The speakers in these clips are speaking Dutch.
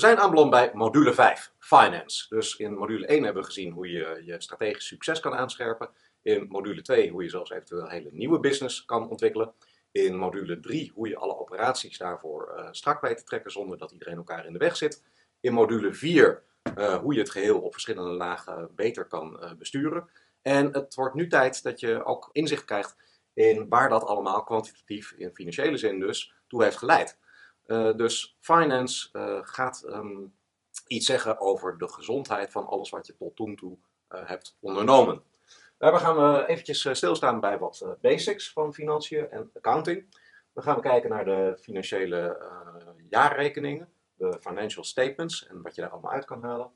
We zijn aanbeland bij module 5, Finance. Dus in module 1 hebben we gezien hoe je je strategisch succes kan aanscherpen. In module 2 hoe je zelfs eventueel een hele nieuwe business kan ontwikkelen. In module 3 hoe je alle operaties daarvoor uh, strak weet te trekken zonder dat iedereen elkaar in de weg zit. In module 4 uh, hoe je het geheel op verschillende lagen beter kan uh, besturen. En het wordt nu tijd dat je ook inzicht krijgt in waar dat allemaal kwantitatief, in financiële zin dus, toe heeft geleid. Uh, dus finance uh, gaat um, iets zeggen over de gezondheid van alles wat je tot toen toe uh, hebt ondernomen. Daarbij gaan we eventjes stilstaan bij wat basics van financiën en accounting. Dan gaan we kijken naar de financiële jaarrekeningen, de financial statements en wat je daar allemaal uit kan halen.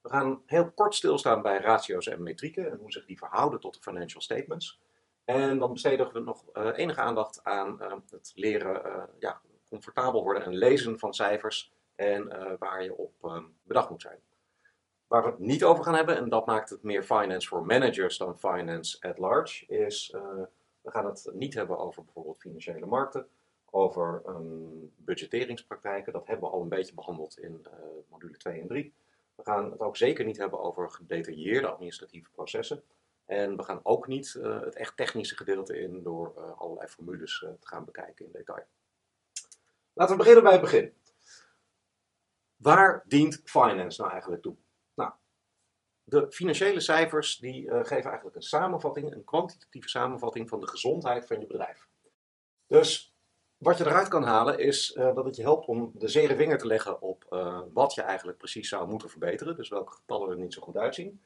We gaan heel kort stilstaan bij ratio's en metrieken en hoe zich die verhouden tot de financial statements. En dan besteden we nog enige aandacht aan het leren ja, comfortabel worden en lezen van cijfers en uh, waar je op uh, bedacht moet zijn. Waar we het niet over gaan hebben, en dat maakt het meer finance voor managers dan finance at large, is uh, we gaan het niet hebben over bijvoorbeeld financiële markten, over um, budgetteringspraktijken. Dat hebben we al een beetje behandeld in module 2 en 3. We gaan het ook zeker niet hebben over gedetailleerde administratieve processen. En we gaan ook niet het echt technische gedeelte in door allerlei formules te gaan bekijken in detail. Laten we beginnen bij het begin. Waar dient finance nou eigenlijk toe? Nou, de financiële cijfers die uh, geven eigenlijk een samenvatting, een kwantitatieve samenvatting van de gezondheid van je bedrijf. Dus wat je eruit kan halen is uh, dat het je helpt om de zere vinger te leggen op uh, wat je eigenlijk precies zou moeten verbeteren. Dus welke getallen er niet zo goed uitzien.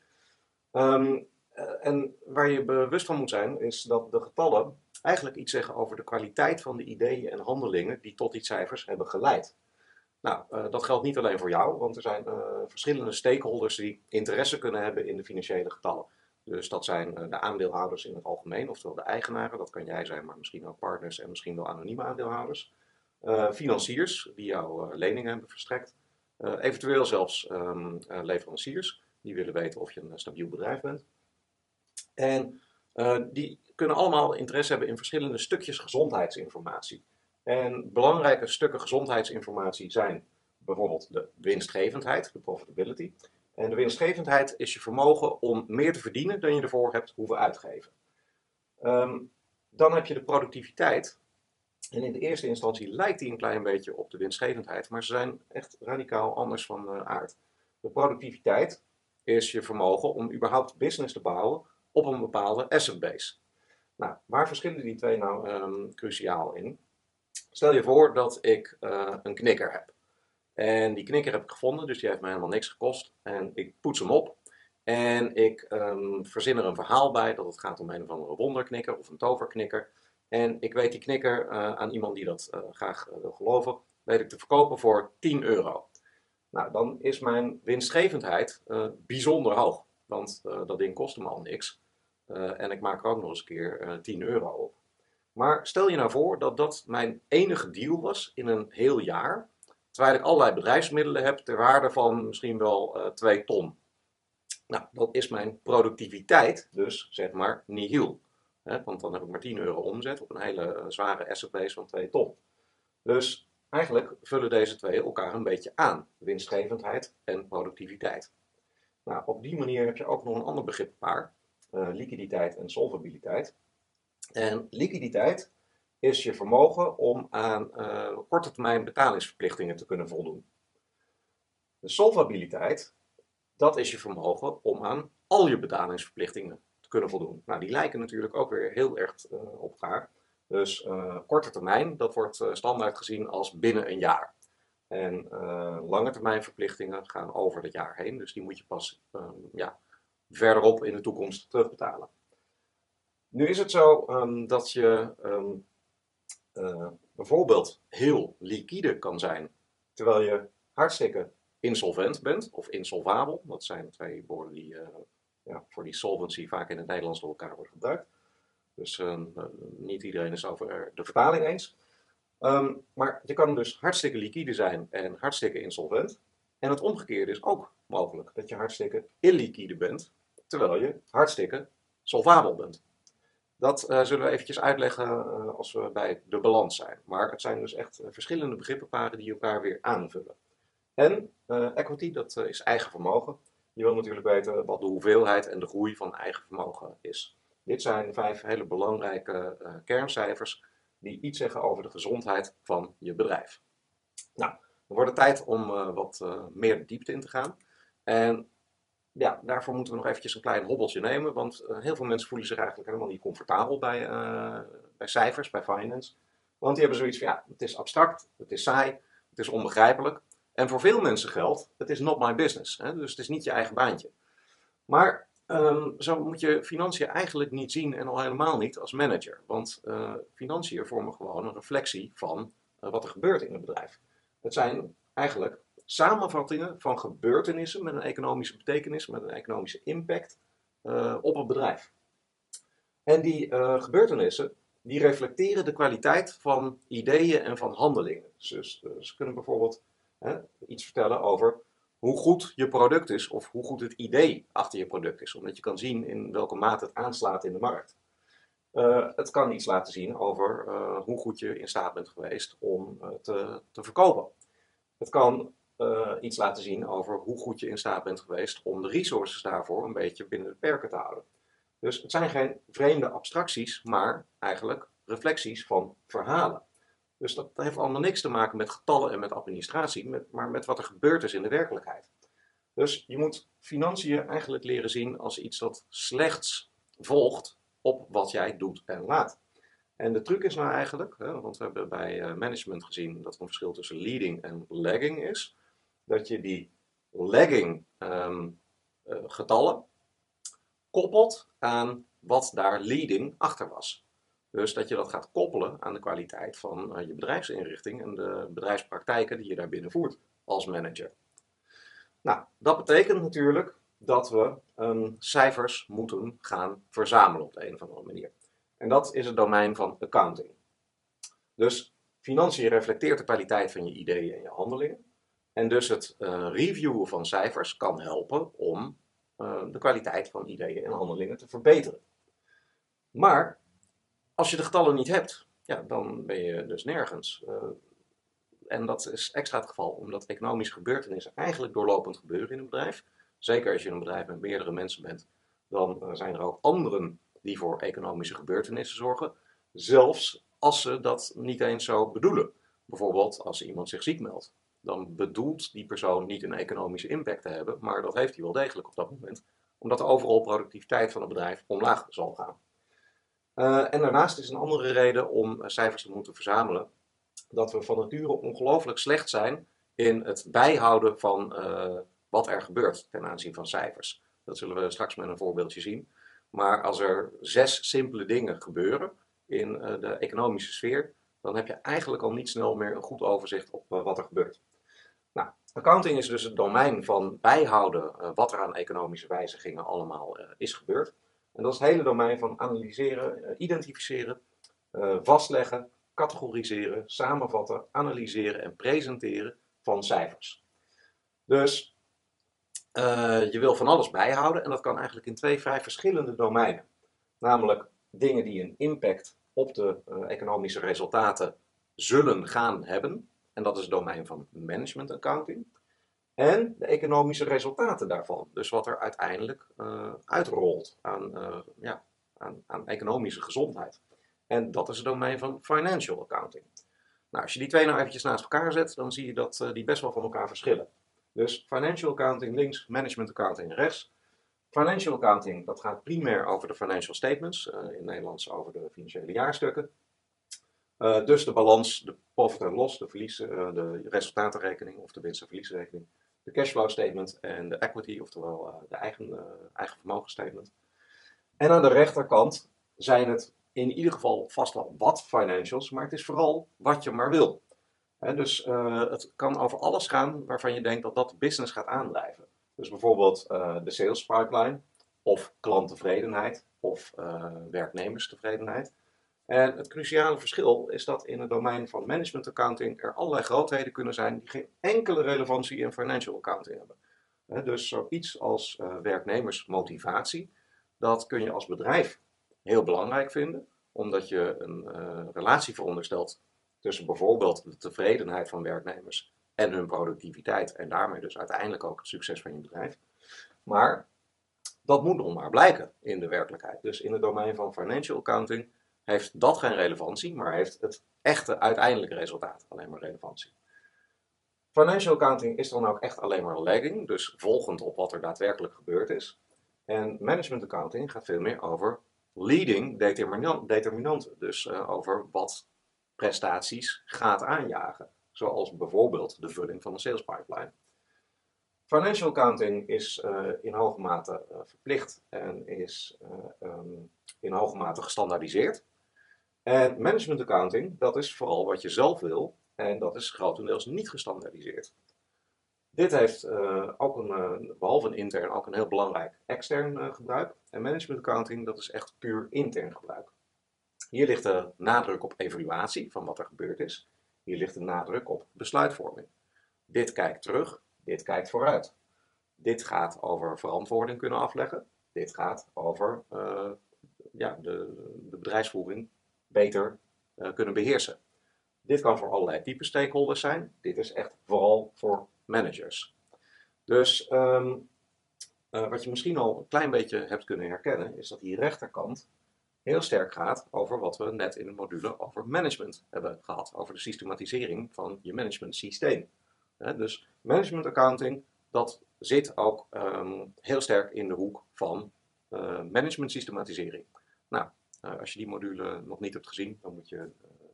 Um, en waar je bewust van moet zijn is dat de getallen eigenlijk iets zeggen over de kwaliteit van de ideeën en handelingen die tot die cijfers hebben geleid. Nou, uh, dat geldt niet alleen voor jou, want er zijn uh, verschillende stakeholders die interesse kunnen hebben in de financiële getallen. Dus dat zijn uh, de aandeelhouders in het algemeen, oftewel de eigenaren, dat kan jij zijn, maar misschien ook partners en misschien wel anonieme aandeelhouders. financiers, die jouw leningen hebben verstrekt. eventueel zelfs um, leveranciers, die willen weten of je een stabiel bedrijf bent. En die kunnen allemaal interesse hebben in verschillende stukjes gezondheidsinformatie. En belangrijke stukken gezondheidsinformatie zijn bijvoorbeeld de winstgevendheid, de profitability. En de winstgevendheid is je vermogen om meer te verdienen dan je ervoor hebt hoeven uitgeven. Um, dan heb je de productiviteit. En in de eerste instantie lijkt die een klein beetje op de winstgevendheid, maar ze zijn echt radicaal anders van uh, aard. De productiviteit is je vermogen om überhaupt business te bouwen op een bepaalde asset base. Nou, waar verschillen die twee nou um, cruciaal in? Stel je voor dat ik uh, een knikker heb. En die knikker heb ik gevonden, dus die heeft me helemaal niks gekost. En ik poets hem op. En ik um, verzin er een verhaal bij dat het gaat om een of andere wonderknikker of een toverknikker. En ik weet die knikker uh, aan iemand die dat uh, graag wil geloven, weet ik te verkopen voor 10 euro. Nou, dan is mijn winstgevendheid bijzonder hoog. Want dat ding kost me al niks. Uh, en ik maak er ook nog eens een keer uh, eh, 10 euro op. Maar stel je nou voor dat dat mijn enige deal was in een heel jaar. Terwijl ik allerlei bedrijfsmiddelen heb ter waarde van misschien wel uh, eh, 2 ton. Nou, dat is mijn productiviteit, dus zeg maar nihil. Hè, want dan heb ik maar 10 euro omzet op een hele zware asset van 2 ton. Dus eigenlijk vullen deze twee elkaar een beetje aan: winstgevendheid en productiviteit. Nou, op die manier heb je ook nog een ander begrip paar liquiditeit en solvabiliteit. En liquiditeit is je vermogen om aan uh, korte termijn betalingsverplichtingen te kunnen voldoen. De solvabiliteit, dat is je vermogen om aan al je betalingsverplichtingen te kunnen voldoen. Nou, die lijken natuurlijk ook weer heel erg uh, op elkaar. Dus korte termijn, dat wordt standaard gezien als binnen een jaar. En lange termijn verplichtingen gaan over het jaar heen. Dus die moet je pas ja, verderop in de toekomst terugbetalen. Nu is het zo um, dat je um, uh, bijvoorbeeld heel liquide kan zijn, terwijl je hartstikke insolvent bent of insolvabel. Dat zijn twee woorden die uh, ja, voor die solvency vaak in het Nederlands door elkaar worden gebruikt. Dus uh, niet iedereen is over de vertaling eens. Maar je kan dus hartstikke liquide zijn en hartstikke insolvent. En het omgekeerde is ook mogelijk, dat je hartstikke illiquide bent, terwijl je hartstikke solvabel bent. Dat uh, zullen we eventjes uitleggen uh, als we bij de balans zijn. Maar het zijn dus echt uh, verschillende begrippenparen die elkaar weer aanvullen. En equity, dat is eigen vermogen. Je wil natuurlijk weten wat de hoeveelheid en de groei van eigen vermogen is. Dit zijn vijf hele belangrijke kerncijfers die iets zeggen over de gezondheid van je bedrijf. Nou, wordt het tijd om wat meer diepte in te gaan. En ja, daarvoor moeten we nog eventjes een klein hobbeltje nemen, want uh, heel veel mensen voelen zich eigenlijk helemaal niet comfortabel bij, bij cijfers, bij finance. Want die hebben zoiets van, ja, het is abstract, het is saai, het is onbegrijpelijk. En voor veel mensen geldt, het is not my business, hè? dus het is niet je eigen baantje. Maar um, zo moet je financiën eigenlijk niet zien en al helemaal niet als manager. Want financiën vormen gewoon een reflectie van wat er gebeurt in het bedrijf. Het zijn eigenlijk samenvattingen van gebeurtenissen met een economische betekenis, met een economische impact uh, op het bedrijf. En die uh, gebeurtenissen die reflecteren de kwaliteit van ideeën en van handelingen. Dus uh, ze kunnen bijvoorbeeld iets vertellen over hoe goed je product is of hoe goed het idee achter je product is, omdat je kan zien in welke mate het aanslaat in de markt. het kan iets laten zien over hoe goed je in staat bent geweest om te, te verkopen. Het kan uh, iets laten zien over hoe goed je in staat bent geweest om de resources daarvoor een beetje binnen de perken te houden. Dus het zijn geen vreemde abstracties, maar eigenlijk reflecties van verhalen. Dus dat heeft allemaal niks te maken met getallen en met administratie, maar met wat er gebeurd is in de werkelijkheid. Dus je moet financiën eigenlijk leren zien als iets dat slechts volgt op wat jij doet en laat. En de truc is nou eigenlijk, hè, want we hebben bij eh, management gezien dat er een verschil tussen leading en lagging is dat je die lagging um, uh, getallen koppelt aan wat daar leading achter was. Dus dat je dat gaat koppelen aan de kwaliteit van uh, je bedrijfsinrichting en de bedrijfspraktijken die je daar binnen voert als manager. Nou, dat betekent natuurlijk dat we um, cijfers moeten gaan verzamelen op de een of andere manier. En dat is het domein van accounting. Dus financiën reflecteert de kwaliteit van je ideeën en je handelingen. En dus het uh, reviewen van cijfers kan helpen om uh, de kwaliteit van ideeën en handelingen te verbeteren. Maar als je de getallen niet hebt, ja, dan ben je dus nergens. Uh, en dat is extra het geval, omdat economische gebeurtenissen eigenlijk doorlopend gebeuren in een bedrijf. Zeker als je een bedrijf met meerdere mensen bent, dan zijn er ook anderen die voor economische gebeurtenissen zorgen. Zelfs als ze dat niet eens zo bedoelen. Bijvoorbeeld als iemand zich ziek meldt dan bedoelt die persoon niet een economische impact te hebben, maar dat heeft hij wel degelijk op dat moment, omdat de overal productiviteit van het bedrijf omlaag zal gaan. Uh, en daarnaast is een andere reden om eh, cijfers te moeten verzamelen, dat we van nature ongelooflijk slecht zijn in het bijhouden van uh, wat er gebeurt ten aanzien van cijfers. Dat zullen we straks met een voorbeeldje zien. Maar als er zes simpele dingen gebeuren in de economische sfeer, dan heb je eigenlijk al niet snel meer een goed overzicht op wat er gebeurt. Nou, accounting is dus het domein van bijhouden uh, wat er aan economische wijzigingen allemaal is gebeurd. En dat is het hele domein van analyseren, identificeren, vastleggen, categoriseren, samenvatten, analyseren en presenteren van cijfers. Dus je wil van alles bijhouden en dat kan eigenlijk in twee vrij verschillende domeinen. Namelijk dingen die een impact op de economische resultaten zullen gaan hebben. En dat is het domein van management accounting. En de economische resultaten daarvan. Dus wat er uiteindelijk uh, uitrolt aan, ja, aan, aan, economische gezondheid. En dat is het domein van financial accounting. Nou, als je die twee nou eventjes naast elkaar zet, dan zie je dat die best wel van elkaar verschillen. Dus financial accounting links, management accounting rechts. Financial accounting, dat gaat primair over de financial statements, in het Nederlands over de financiële jaarstukken. Uh, dus de balans, de profit en loss, de, verliezen, uh, de resultatenrekening of de winst- en verliesrekening, de cashflow statement en de equity, oftewel de eigen, eigen vermogensstatement. En aan de rechterkant zijn het in ieder geval vast wel wat financials, maar het is vooral wat je maar wil. Dus het kan over alles gaan waarvan je denkt dat dat business gaat aandrijven. Dus bijvoorbeeld de sales pipeline, of klanttevredenheid, of werknemerstevredenheid. En het cruciale verschil is dat in het domein van management accounting er allerlei grootheden kunnen zijn die geen enkele relevantie in financial accounting hebben. Dus zoiets als werknemersmotivatie, dat kun je als bedrijf heel belangrijk vinden, omdat je een relatie veronderstelt tussen bijvoorbeeld de tevredenheid van werknemers en hun productiviteit en daarmee dus uiteindelijk ook het succes van je bedrijf. Maar dat moet nog maar blijken in de werkelijkheid. Dus in het domein van financial accounting heeft dat geen relevantie, maar heeft het echte uiteindelijke resultaat alleen maar relevantie. Financial accounting is dan ook echt alleen maar lagging, dus volgend op wat er daadwerkelijk gebeurd is. En management accounting gaat veel meer over leading determinanten, dus uh, over wat prestaties gaat aanjagen, zoals bijvoorbeeld de vulling van de sales pipeline. Financial accounting is uh, in hoge mate uh, verplicht en is um, in hoge mate gestandaardiseerd. En management accounting, dat is vooral wat je zelf wil en dat is grotendeels niet gestandaardiseerd. Dit heeft ook een, behalve een intern, ook een heel belangrijk extern gebruik. En management accounting, dat is echt puur intern gebruik. Hier ligt de nadruk op evaluatie van wat er gebeurd is. Hier ligt de nadruk op besluitvorming. Dit kijkt terug, dit kijkt vooruit. Dit gaat over verantwoording kunnen afleggen. Dit gaat over ja, de, de bedrijfsvoering beter kunnen beheersen. Dit kan voor allerlei type stakeholders zijn. Dit is echt vooral voor managers. Dus um, uh, wat je misschien al een klein beetje hebt kunnen herkennen, is dat die rechterkant heel sterk gaat over wat we net in de module over management hebben gehad. Over de systematisering van je management systeem. dus management accounting, dat zit ook um, heel sterk in de hoek van uh, management systematisering. Nou, uh, als je die module nog niet hebt gezien, dan moet je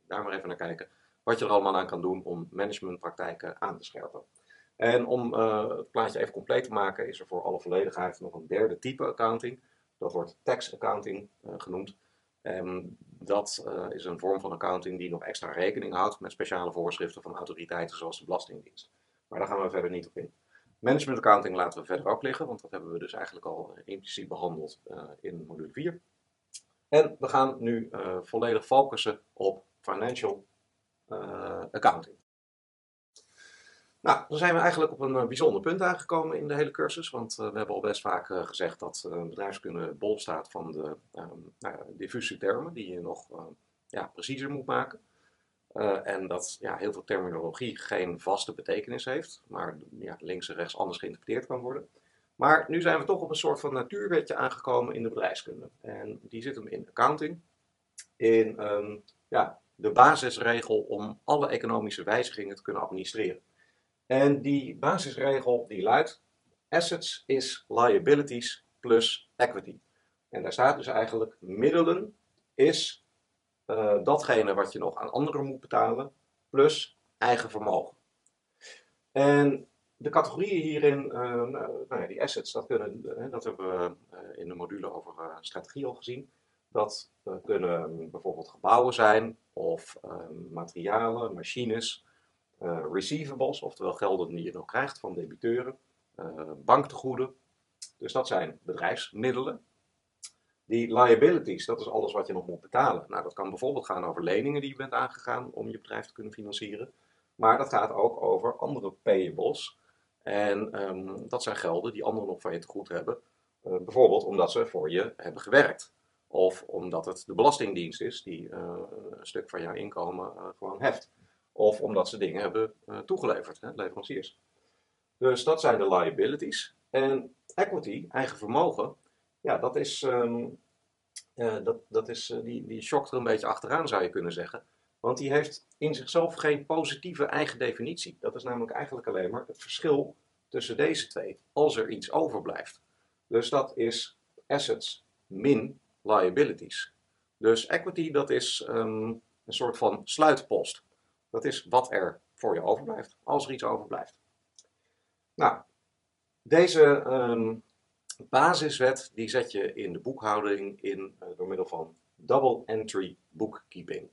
daar maar even naar kijken wat je er allemaal aan kan doen om managementpraktijken aan te scherpen. En om het plaatje even compleet te maken, is er voor alle volledigheid nog een derde type accounting. Dat wordt tax accounting genoemd. En dat uh, is een vorm van accounting die nog extra rekening houdt met speciale voorschriften van autoriteiten zoals de Belastingdienst. Maar daar gaan we verder niet op in. Management accounting laten we verder ook liggen, want dat hebben we dus eigenlijk al impliciet behandeld in module 4. En we gaan nu volledig focussen op financial accounting. Nou, dan zijn we eigenlijk op een eh, bijzonder punt aangekomen in de hele cursus. Want uh, we hebben al best vaak uh, gezegd dat bedrijfskunde bol staat van de um, nou, diffuse termen die je nog ja, preciezer moet maken. en dat ja, heel veel terminologie geen vaste betekenis heeft, maar ja, links en rechts anders geïnterpreteerd kan worden. Maar nu zijn we toch op een soort van natuurwetje aangekomen in de bedrijfskunde. En die zit hem in accounting. In um, ja, de basisregel om alle economische wijzigingen te kunnen administreren. En die basisregel die luidt: assets is liabilities plus equity. En daar staat dus eigenlijk middelen is uh, datgene wat je nog aan anderen moet betalen plus eigen vermogen. En de categorieën hierin, uh, nou ja, die assets, dat, kunnen, uh, dat hebben we in de module over strategie al gezien. Dat kunnen bijvoorbeeld gebouwen zijn of materialen, machines, receivables, oftewel gelden die je nog krijgt van debiteuren, uh, banktegoeden. Dus dat zijn bedrijfsmiddelen. Die liabilities, dat is alles wat je nog moet betalen. Nou, dat kan bijvoorbeeld gaan over leningen die je bent aangegaan om je bedrijf te kunnen financieren. Maar dat gaat ook over andere payables. En um, dat zijn gelden die anderen nog van je te goed hebben. Uh, bijvoorbeeld omdat ze voor je hebben gewerkt. Of omdat het de Belastingdienst is die een stuk van jouw inkomen gewoon heft. Of omdat ze dingen hebben uh, toegeleverd, hè, leveranciers. Dus dat zijn de liabilities. En equity, eigen vermogen, ja, dat is, um, dat, dat is die, die shokt er een beetje achteraan zou je kunnen zeggen. Want die heeft in zichzelf geen positieve eigen definitie. Dat is namelijk eigenlijk alleen maar het verschil tussen deze twee, als er iets overblijft. Dus dat is assets min liabilities. Dus equity, dat is um, een soort van sluitpost. Dat is wat er voor je overblijft, als er iets overblijft. Nou, deze um, basiswet die zet je in de boekhouding in uh, door middel van double entry bookkeeping.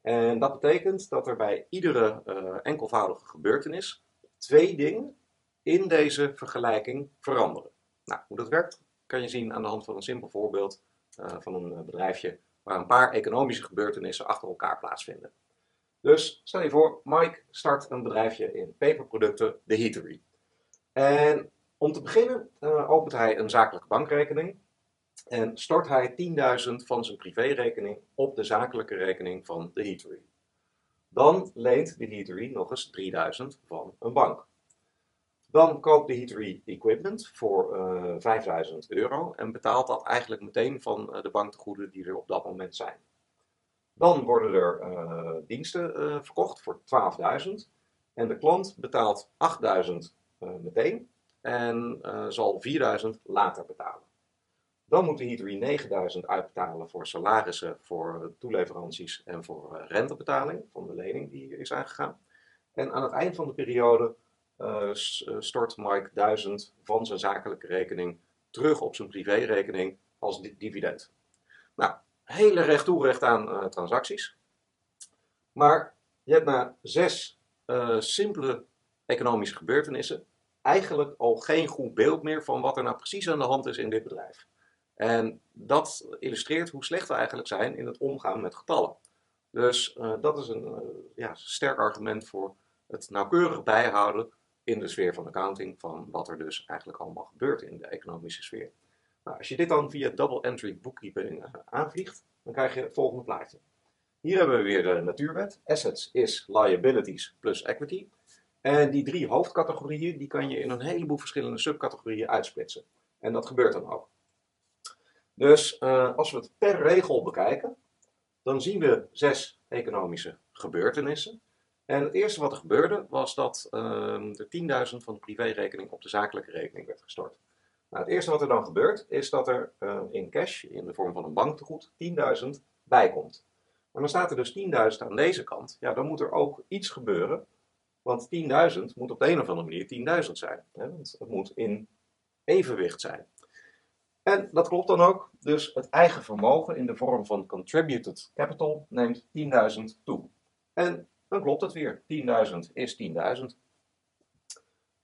En dat betekent dat er bij iedere uh, enkelvoudige gebeurtenis twee dingen in deze vergelijking veranderen. Nou, hoe dat werkt kan je zien aan de hand van een simpel voorbeeld uh, van een bedrijfje waar een paar economische gebeurtenissen achter elkaar plaatsvinden. Dus stel je voor, Mike start een bedrijfje in paperproducten, de Heatery. En om te beginnen uh, opent hij een zakelijke bankrekening en stort hij 10.000 van zijn privérekening op de zakelijke rekening van de Heatery. Dan leent de heatery nog eens 3000 van een bank. Dan koopt de heatery equipment voor uh, 5000 euro en betaalt dat eigenlijk meteen van uh, de banktegoeden die er op dat moment zijn. Dan worden er uh, diensten uh, verkocht voor 12.000 en de klant betaalt 8.000 meteen en zal 4.000 later betalen. Dan moet de Heatery 9.000 uitbetalen voor salarissen, voor toeleveranties en voor rentebetaling van de lening die is aangegaan. En aan het eind van de periode stort Mike 1000 van zijn zakelijke rekening terug op zijn privérekening als dividend. Nou, hele recht toe recht aan uh, transacties. Maar je hebt na zes uh, simpele economische gebeurtenissen eigenlijk al geen goed beeld meer van wat er nou precies aan de hand is in dit bedrijf. En dat illustreert hoe slecht we eigenlijk zijn in het omgaan met getallen. Dus uh, dat is een ja, sterk argument voor het nauwkeurig bijhouden in de sfeer van accounting van wat er dus eigenlijk allemaal gebeurt in de economische sfeer. Nou, als je dit dan via double entry bookkeeping aanvliegt, dan krijg je het volgende plaatje. Hier hebben we weer de natuurwet. Assets is liabilities plus equity. En die drie hoofdcategorieën, die kan je in een heleboel verschillende subcategorieën uitsplitsen. En dat gebeurt dan ook. Dus uh, als we het per regel bekijken, dan zien we zes economische gebeurtenissen. En het eerste wat er gebeurde, was dat uh, de 10.000 van de privérekening op de zakelijke rekening werd gestort. Nou, het eerste wat er dan gebeurt, is dat er uh, in cash, in de vorm van een banktegoed, 10.000 bij komt. Maar dan staat er dus 10.000 aan deze kant. Ja, dan moet er ook iets gebeuren. Want 10.000 moet op de een of andere manier 10.000 zijn. Hè? Het moet in evenwicht zijn. En dat klopt dan ook. Dus het eigen vermogen in de vorm van contributed capital neemt 10.000 toe. En dan klopt het weer. 10.000 is 10.000.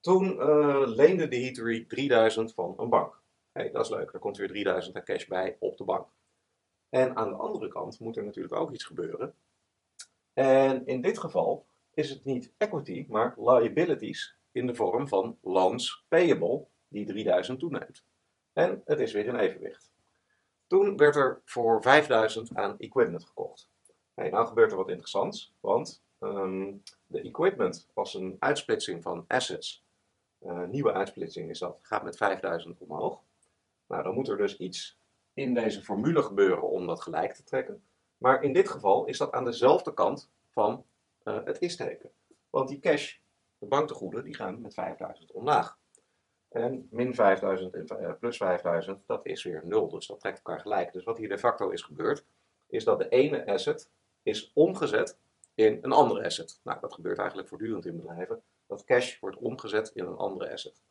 Toen uh, leende de Heatery 3000 van een bank. Hey, dat is leuk, er komt weer 3000 aan cash bij op de bank. En aan de andere kant moet er natuurlijk ook iets gebeuren. En in dit geval is het niet equity, maar liabilities in de vorm van loans payable die 3000 toeneemt. En het is weer in evenwicht. Toen werd er voor 5000 aan equipment gekocht. Hey, nou gebeurt er wat interessants, want um, de equipment was een uitsplitsing van assets nieuwe uitsplitsing is dat, gaat met 5000 omhoog. Nou, dan moet er dus iets in deze formule gebeuren om dat gelijk te trekken. Maar in dit geval is dat aan dezelfde kant van uh, het is-teken. Want die cash, de banktegoeden, die gaan met 5000 omlaag. En min 5000 en uh, plus 5000, dat is weer 0. Dus dat trekt elkaar gelijk. Dus wat hier de facto is gebeurd, is dat de ene asset is omgezet in een andere asset. Nou, dat gebeurt eigenlijk voortdurend in bedrijven dat cash wordt omgezet in een andere asset.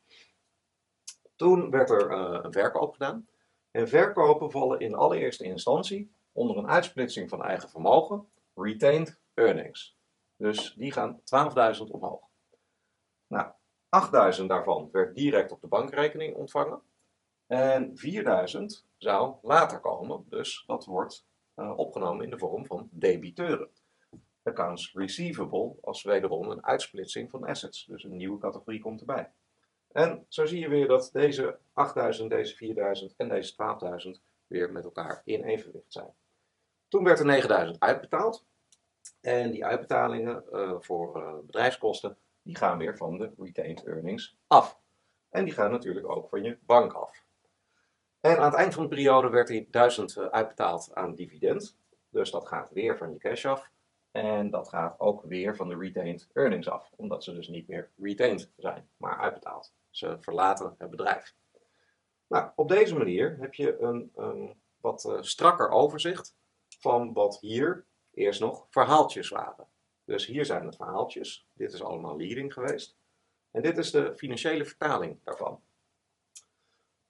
Toen werd er uh, een verkoop gedaan. En verkopen vallen in allereerste instantie onder een uitsplitsing van eigen vermogen, retained earnings. Dus die gaan 12.000 omhoog. Nou, 8.000 daarvan werd direct op de bankrekening ontvangen. En 4.000 zou later komen, dus dat wordt uh, opgenomen in de vorm van debiteuren accounts receivable als wederom een uitsplitsing van assets. Dus een nieuwe categorie komt erbij. En zo zie je weer dat deze 8000, deze 4000 en deze 12000 weer met elkaar in evenwicht zijn. Toen werd er 9000 uitbetaald. En die uitbetalingen uh, voor uh, bedrijfskosten, die gaan weer van de retained earnings af. En die gaan natuurlijk ook van je bank af. En aan het eind van de periode werd die 1000 uh, uitbetaald aan dividend. Dus dat gaat weer van je cash af. En dat gaat ook weer van de retained earnings af, omdat ze dus niet meer retained zijn, maar uitbetaald. Ze verlaten het bedrijf. Nou, op deze manier heb je een, een wat uh, strakker overzicht van wat hier eerst nog verhaaltjes waren. Dus hier zijn het verhaaltjes. Dit is allemaal leading geweest. En dit is de financiële vertaling daarvan.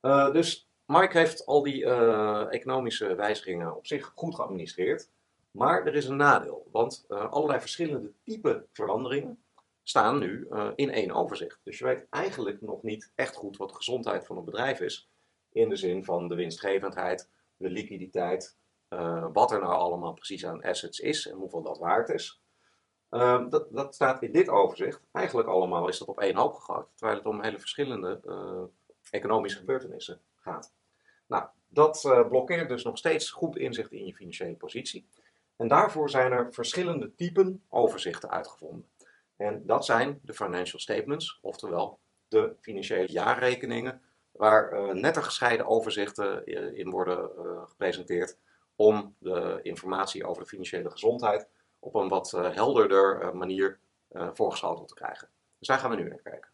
Uh, dus Mike heeft al die uh, economische wijzigingen op zich goed geadministreerd. Maar er is een nadeel, want uh, allerlei verschillende type veranderingen staan nu uh, in één overzicht. Dus je weet eigenlijk nog niet echt goed wat de gezondheid van een bedrijf is. In de zin van de winstgevendheid, de liquiditeit, uh, wat er nou allemaal precies aan assets is en hoeveel dat waard is. Ehm, dat, dat, staat in dit overzicht. Eigenlijk allemaal is dat op één hoop gegooid, terwijl het om hele verschillende economische gebeurtenissen gaat. Nou, dat blokkeert dus nog steeds goed inzicht in je financiële positie. En daarvoor zijn er verschillende typen overzichten uitgevonden. En dat zijn de financial statements, oftewel de financiële jaarrekeningen, waar netter gescheiden overzichten eh, in worden uh, gepresenteerd om de informatie over de financiële gezondheid op een wat helderder manier voorgeschoteld te krijgen. Dus daar gaan we nu naar kijken.